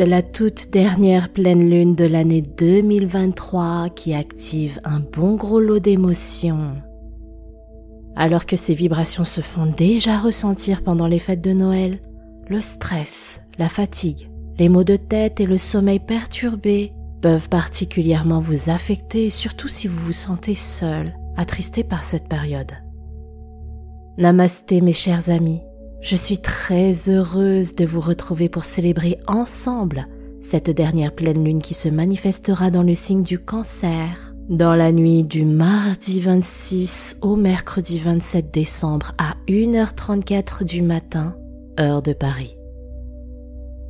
C'est la toute dernière pleine lune de l'année 2023 qui active un bon gros lot d'émotions. Alors que ces vibrations se font déjà ressentir pendant les fêtes de Noël, le stress, la fatigue, les maux de tête et le sommeil perturbé peuvent particulièrement vous affecter, surtout si vous vous sentez seul, attristé par cette période. Namasté mes chers amis, je suis très heureuse de vous retrouver pour célébrer ensemble cette dernière pleine lune qui se manifestera dans le signe du cancer dans la nuit du mardi 26 au mercredi 27 décembre à 1h34 du matin, heure de Paris.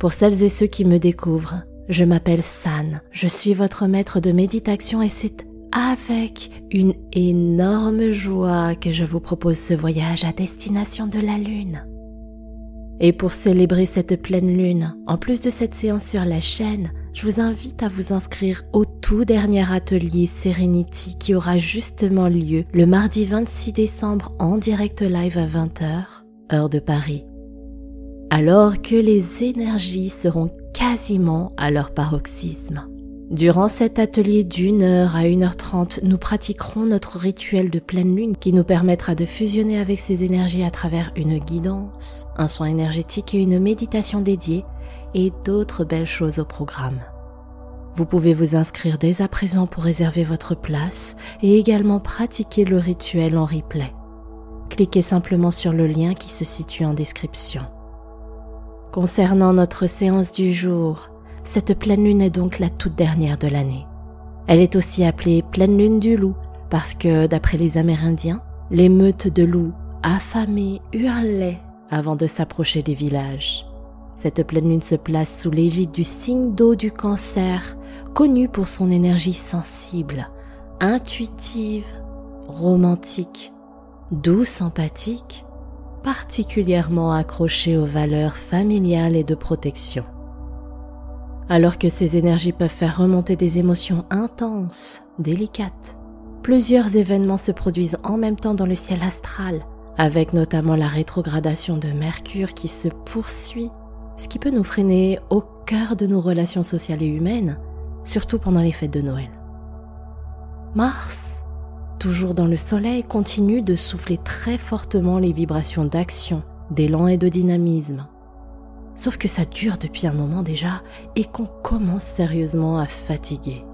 Pour celles et ceux qui me découvrent, je m'appelle San, je suis votre maître de méditation et c'est avec une énorme joie que je vous propose ce voyage à destination de la Lune. Et pour célébrer cette pleine Lune, en plus de cette séance sur la chaîne, je vous invite à vous inscrire au tout dernier atelier Serenity qui aura justement lieu le mardi 26 décembre en direct live à 20h, heure de Paris. Alors que les énergies seront quasiment à leur paroxysme. Durant cet atelier d'une heure à une heure trente, nous pratiquerons notre rituel de pleine lune qui nous permettra de fusionner avec ces énergies à travers une guidance, un soin énergétique et une méditation dédiée et d'autres belles choses au programme. Vous pouvez vous inscrire dès à présent pour réserver votre place et également pratiquer le rituel en replay. Cliquez simplement sur le lien qui se situe en description. Concernant notre séance du jour, cette pleine lune est donc la toute dernière de l'année. Elle est aussi appelée pleine lune du loup parce que, d'après les Amérindiens, les meutes de loups affamés hurlaient avant de s'approcher des villages. Cette pleine lune se place sous l'égide du signe d'eau du cancer, connu pour son énergie sensible, intuitive, romantique, douce, empathique particulièrement accroché aux valeurs familiales et de protection. Alors que ces énergies peuvent faire remonter des émotions intenses, délicates, plusieurs événements se produisent en même temps dans le ciel astral, avec notamment la rétrogradation de Mercure qui se poursuit, ce qui peut nous freiner au cœur de nos relations sociales et humaines, surtout pendant les fêtes de Noël. Mars toujours dans le soleil, continue de souffler très fortement les vibrations d'action, d'élan et de dynamisme. Sauf que ça dure depuis un moment déjà et qu'on commence sérieusement à fatiguer.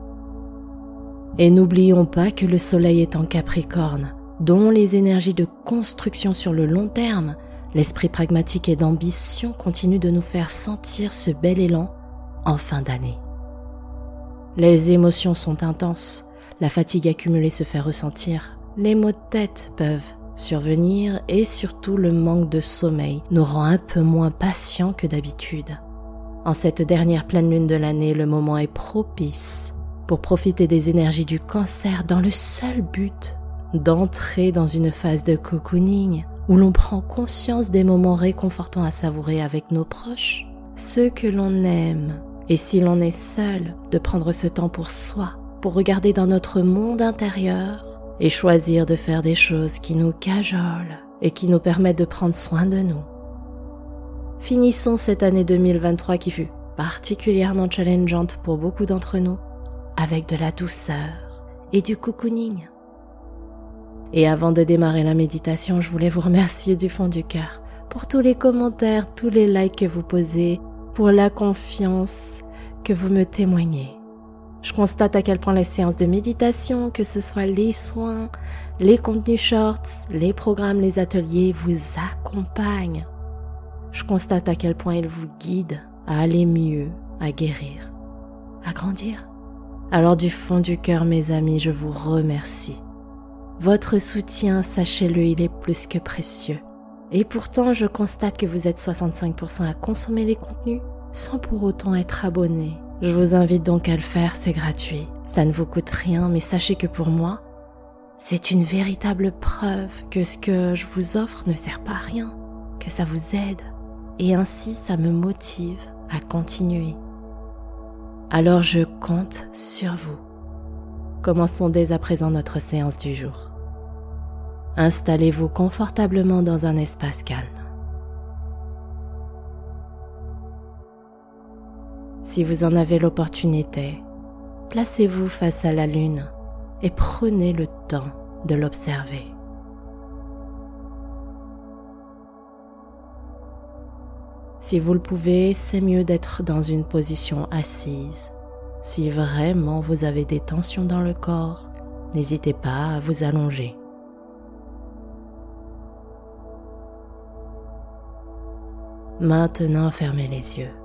Et n'oublions pas que le soleil est en Capricorne, dont les énergies de construction sur le long terme, l'esprit pragmatique et d'ambition continuent de nous faire sentir ce bel élan en fin d'année. Les émotions sont intenses, la fatigue accumulée se fait ressentir, les maux de tête peuvent survenir et surtout le manque de sommeil nous rend un peu moins patients que d'habitude. En cette dernière pleine lune de l'année, le moment est propice pour profiter des énergies du cancer dans le seul but d'entrer dans une phase de cocooning où l'on prend conscience des moments réconfortants à savourer avec nos proches, ceux que l'on aime, et si l'on est seul, de prendre ce temps pour soi, pour regarder dans notre monde intérieur et choisir de faire des choses qui nous cajolent et qui nous permettent de prendre soin de nous. Finissons cette année 2023 qui fut particulièrement challengeante pour beaucoup d'entre nous avec de la douceur et du cocooning. Et avant de démarrer la méditation, je voulais vous remercier du fond du cœur pour tous les commentaires, tous les likes que vous posez, pour la confiance que vous me témoignez. Je constate à quel point les séances de méditation, que ce soit les soins, les contenus shorts, les programmes, les ateliers, vous accompagnent. Je constate à quel point ils vous guident à aller mieux, à guérir, à grandir. Alors du fond du cœur, mes amis, je vous remercie. Votre soutien, sachez-le, il est plus que précieux. Et pourtant, je constate que vous êtes 65% à consommer les contenus sans pour autant être abonné je vous invite donc à le faire, c'est gratuit. Ça ne vous coûte rien, mais sachez que pour moi, c'est une véritable preuve que ce que je vous offre ne sert pas à rien, que ça vous aide. Et ainsi, ça me motive à continuer. Alors je compte sur vous. Commençons dès à présent notre séance du jour. Installez-vous confortablement dans un espace calme. Si vous en avez l'opportunité, placez-vous face à la lune et prenez le temps de l'observer. Si vous le pouvez, c'est mieux d'être dans une position assise. Si vraiment vous avez des tensions dans le corps, n'hésitez pas à vous allonger. Maintenant, fermez les yeux.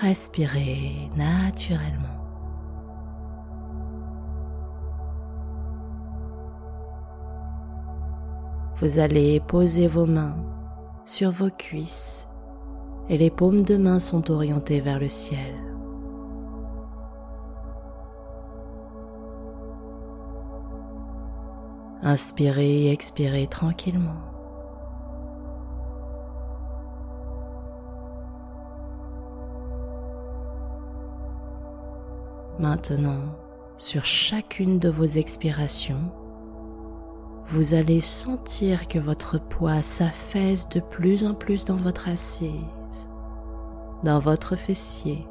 Respirez naturellement. Vous allez poser vos mains sur vos cuisses et les paumes de main sont orientées vers le ciel. Inspirez et expirez tranquillement. Maintenant, sur chacune de vos expirations, vous allez sentir que votre poids s'affaisse de plus en plus dans votre assise, dans votre fessier.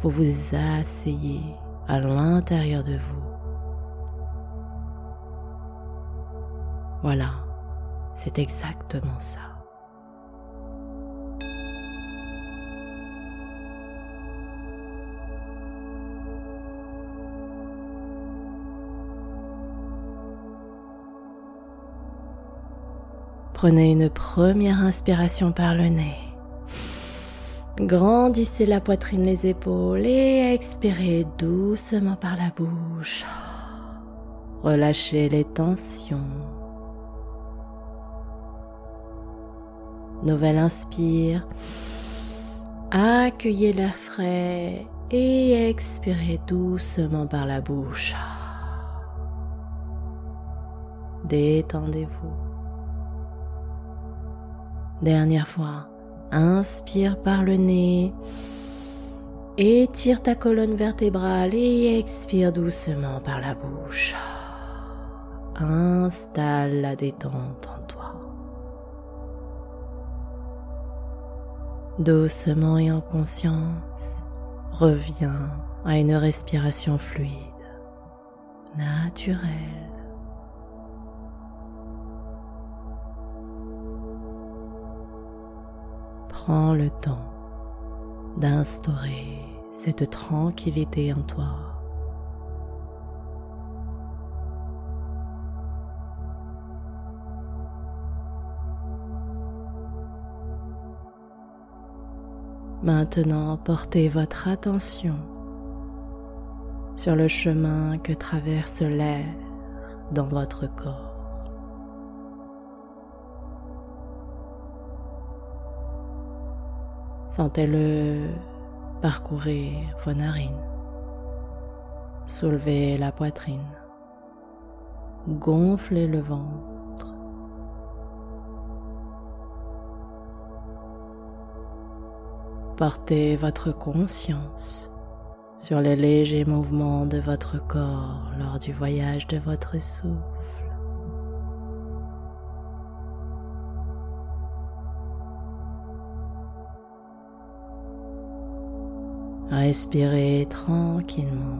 Vous vous asseyez à l'intérieur de vous. Voilà, c'est exactement ça. Prenez une première inspiration par le nez. Grandissez la poitrine, les épaules et expirez doucement par la bouche. Relâchez les tensions. Nouvelle inspire. Accueillez l'air frais et expirez doucement par la bouche. Détendez-vous. Dernière fois. Inspire par le nez. Étire ta colonne vertébrale et expire doucement par la bouche. Installe la détente en toi. Doucement et en conscience, reviens à une respiration fluide, naturelle. Prends le temps d'instaurer cette tranquillité en toi. Maintenant, portez votre attention sur le chemin que traverse l'air dans votre corps. Sentez-le parcourir vos narines, soulevez la poitrine, gonflez le ventre. Portez votre conscience sur les légers mouvements de votre corps lors du voyage de votre souffle. Respirez tranquillement.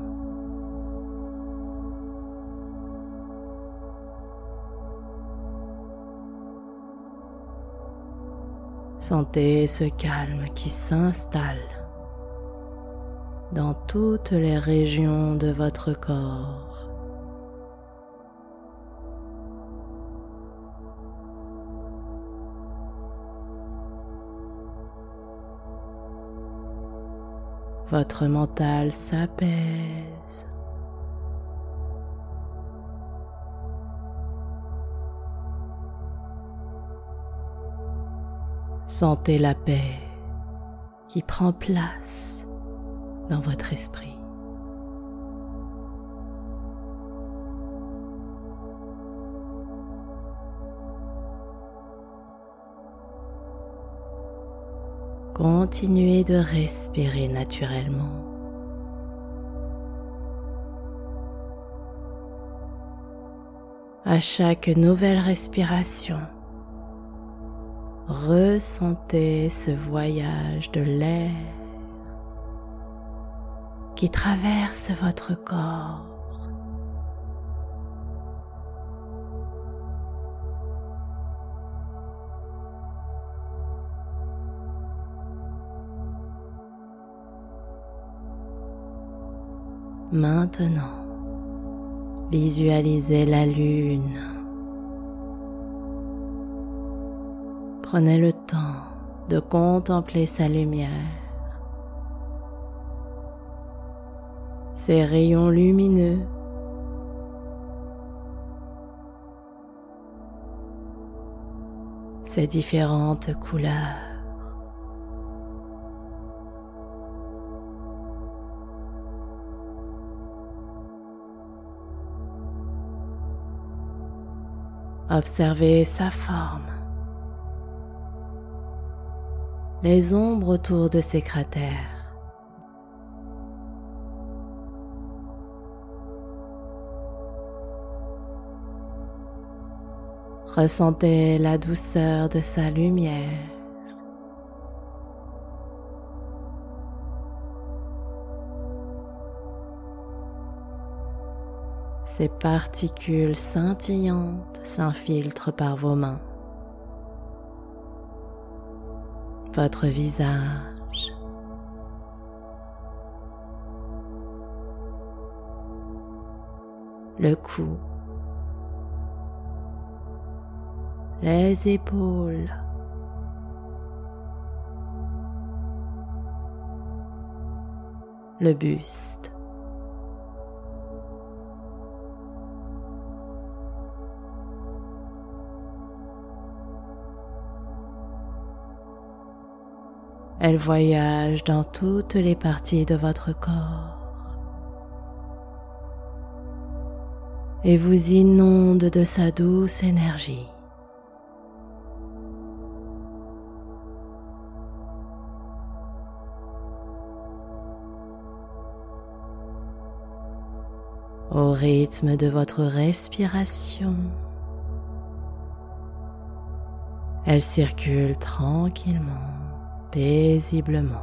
Sentez ce calme qui s'installe dans toutes les régions de votre corps. Votre mental s'apaise. Sentez la paix qui prend place dans votre esprit. Continuez de respirer naturellement. À chaque nouvelle respiration, Ressentez ce voyage de l'air qui traverse votre corps. Maintenant, visualisez la lune. Prenez le temps de contempler sa lumière, ses rayons lumineux ses différentes couleurs. Observez sa forme, les ombres autour de ses cratères. Ressentez la douceur de sa lumière. Ces particules scintillantes s'infiltrent par vos mains, votre visage, le cou, les épaules, le buste. Elle voyage dans toutes les parties de votre corps et vous inonde de sa douce énergie. Au rythme de votre respiration, elle circule tranquillement paisiblement.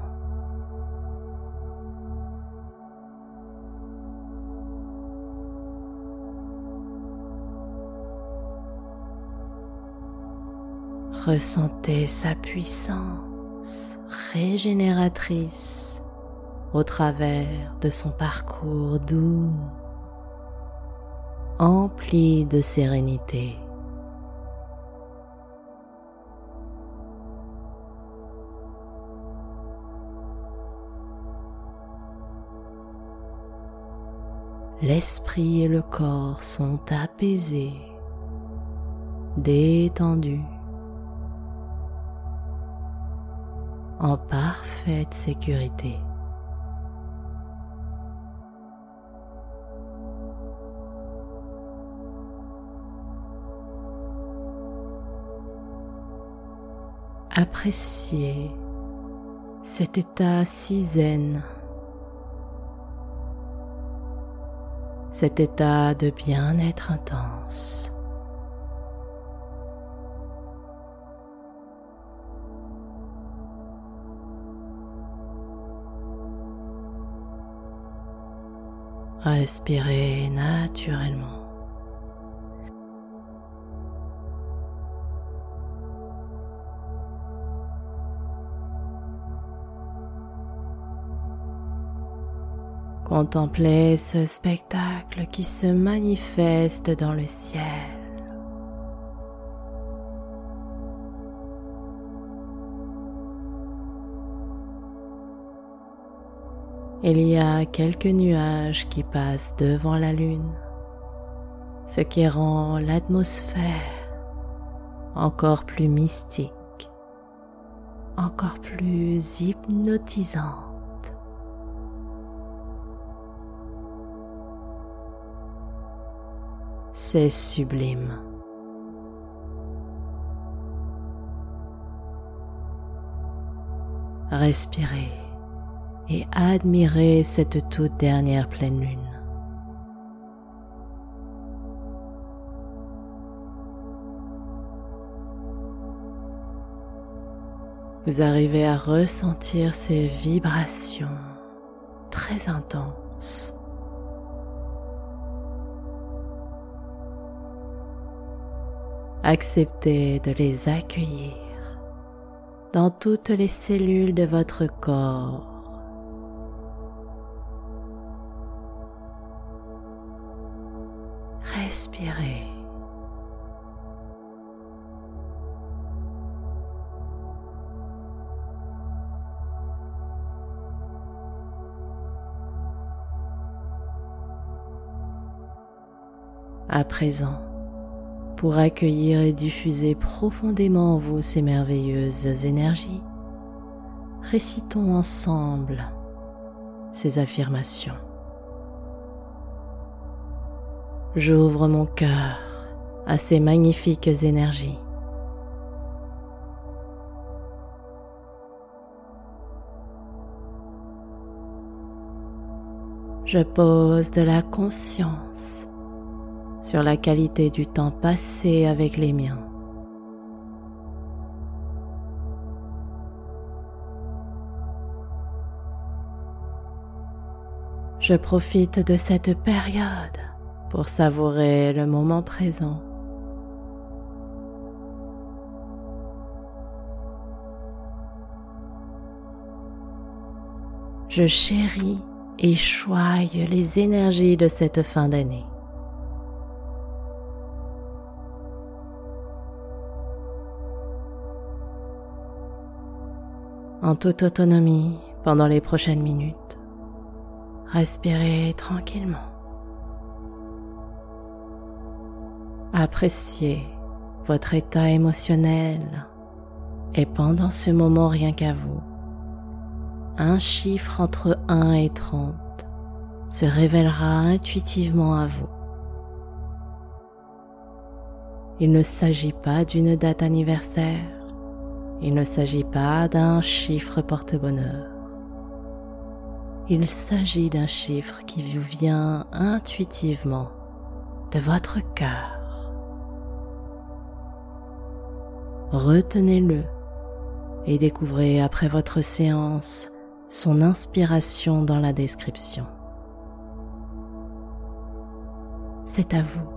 Ressentez sa puissance régénératrice au travers de son parcours doux, empli de sérénité. L'esprit et le corps sont apaisés, détendus, en parfaite sécurité. Appréciez cet état si zen cet état de bien-être intense. Respirez naturellement. Contemplez ce spectacle qui se manifeste dans le ciel. Il y a quelques nuages qui passent devant la lune, ce qui rend l'atmosphère encore plus mystique, encore plus hypnotisante. Sublime. Respirez et admirez cette toute dernière pleine lune. vous arrivez à ressentir ces vibrations très intenses. Acceptez de les accueillir dans toutes les cellules de votre corps. Respirez. À présent, pour accueillir et diffuser profondément en vous ces merveilleuses énergies, récitons ensemble ces affirmations. J'ouvre mon cœur à ces magnifiques énergies. Je pose de la conscience sur la qualité du temps passé avec les miens. Je profite de cette période pour savourer le moment présent. Je chéris et choye les énergies de cette fin d'année. En toute autonomie pendant les prochaines minutes. Respirez tranquillement. Appréciez votre état émotionnel et pendant ce moment rien qu'à vous, un chiffre entre 1 et 30 se révélera intuitivement à vous. Il ne s'agit pas d'une date anniversaire, il ne s'agit pas d'un chiffre porte-bonheur. Il s'agit d'un chiffre qui vous vient intuitivement de votre cœur. Retenez-le et découvrez après votre séance son inspiration dans la description. C'est à vous.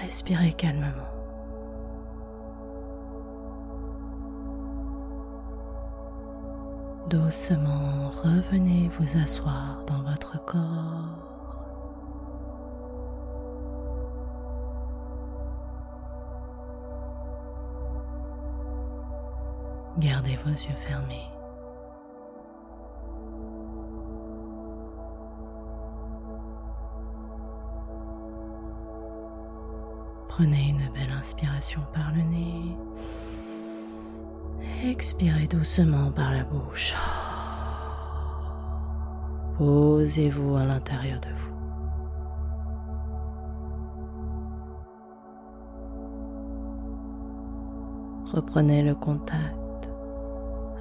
Respirez calmement. Doucement, revenez vous asseoir dans votre corps. Gardez vos yeux fermés. Prenez une belle inspiration par le nez. Expirez doucement par la bouche. Posez-vous à l'intérieur de vous. Reprenez le contact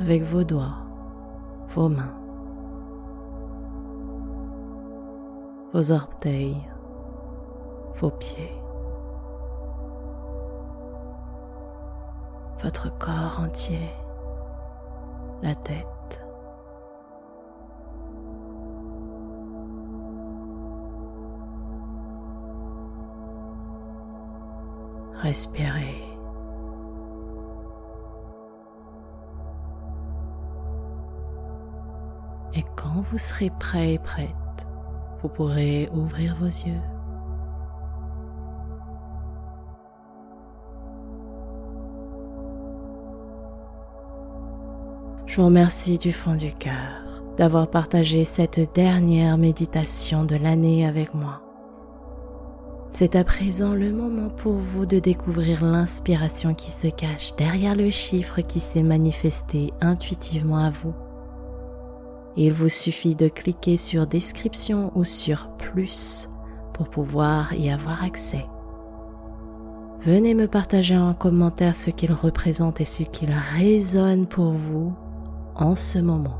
avec vos doigts, vos mains, vos orteils, vos pieds. votre corps entier, la tête. Respirez. Et quand vous serez prêt et prête, vous pourrez ouvrir vos yeux. Je vous remercie du fond du cœur d'avoir partagé cette dernière méditation de l'année avec moi. C'est à présent le moment pour vous de découvrir l'inspiration qui se cache derrière le chiffre qui s'est manifesté intuitivement à vous. Il vous suffit de cliquer sur description ou sur plus pour pouvoir y avoir accès. Venez me partager en commentaire ce qu'il représente et ce qu'il résonne pour vous en ce moment.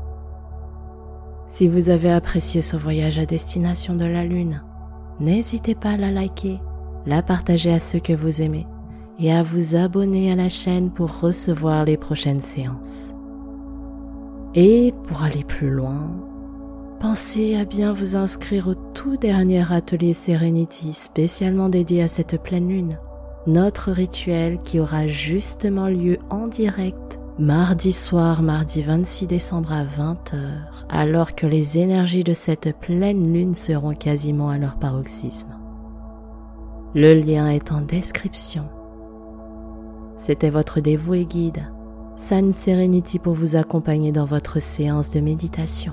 Si vous avez apprécié ce voyage à destination de la Lune, n'hésitez pas à la liker, la partager à ceux que vous aimez et à vous abonner à la chaîne pour recevoir les prochaines séances. Et pour aller plus loin, pensez à bien vous inscrire au tout dernier atelier Serenity spécialement dédié à cette pleine lune, notre rituel qui aura justement lieu en direct mardi soir, mardi 26 décembre à 20h, alors que les énergies de cette pleine lune seront quasiment à leur paroxysme. Le lien est en description. C'était votre dévoué guide, San Serenity, pour vous accompagner dans votre séance de méditation.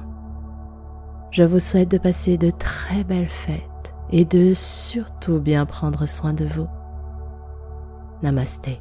Je vous souhaite de passer de très belles fêtes et de surtout bien prendre soin de vous. Namasté.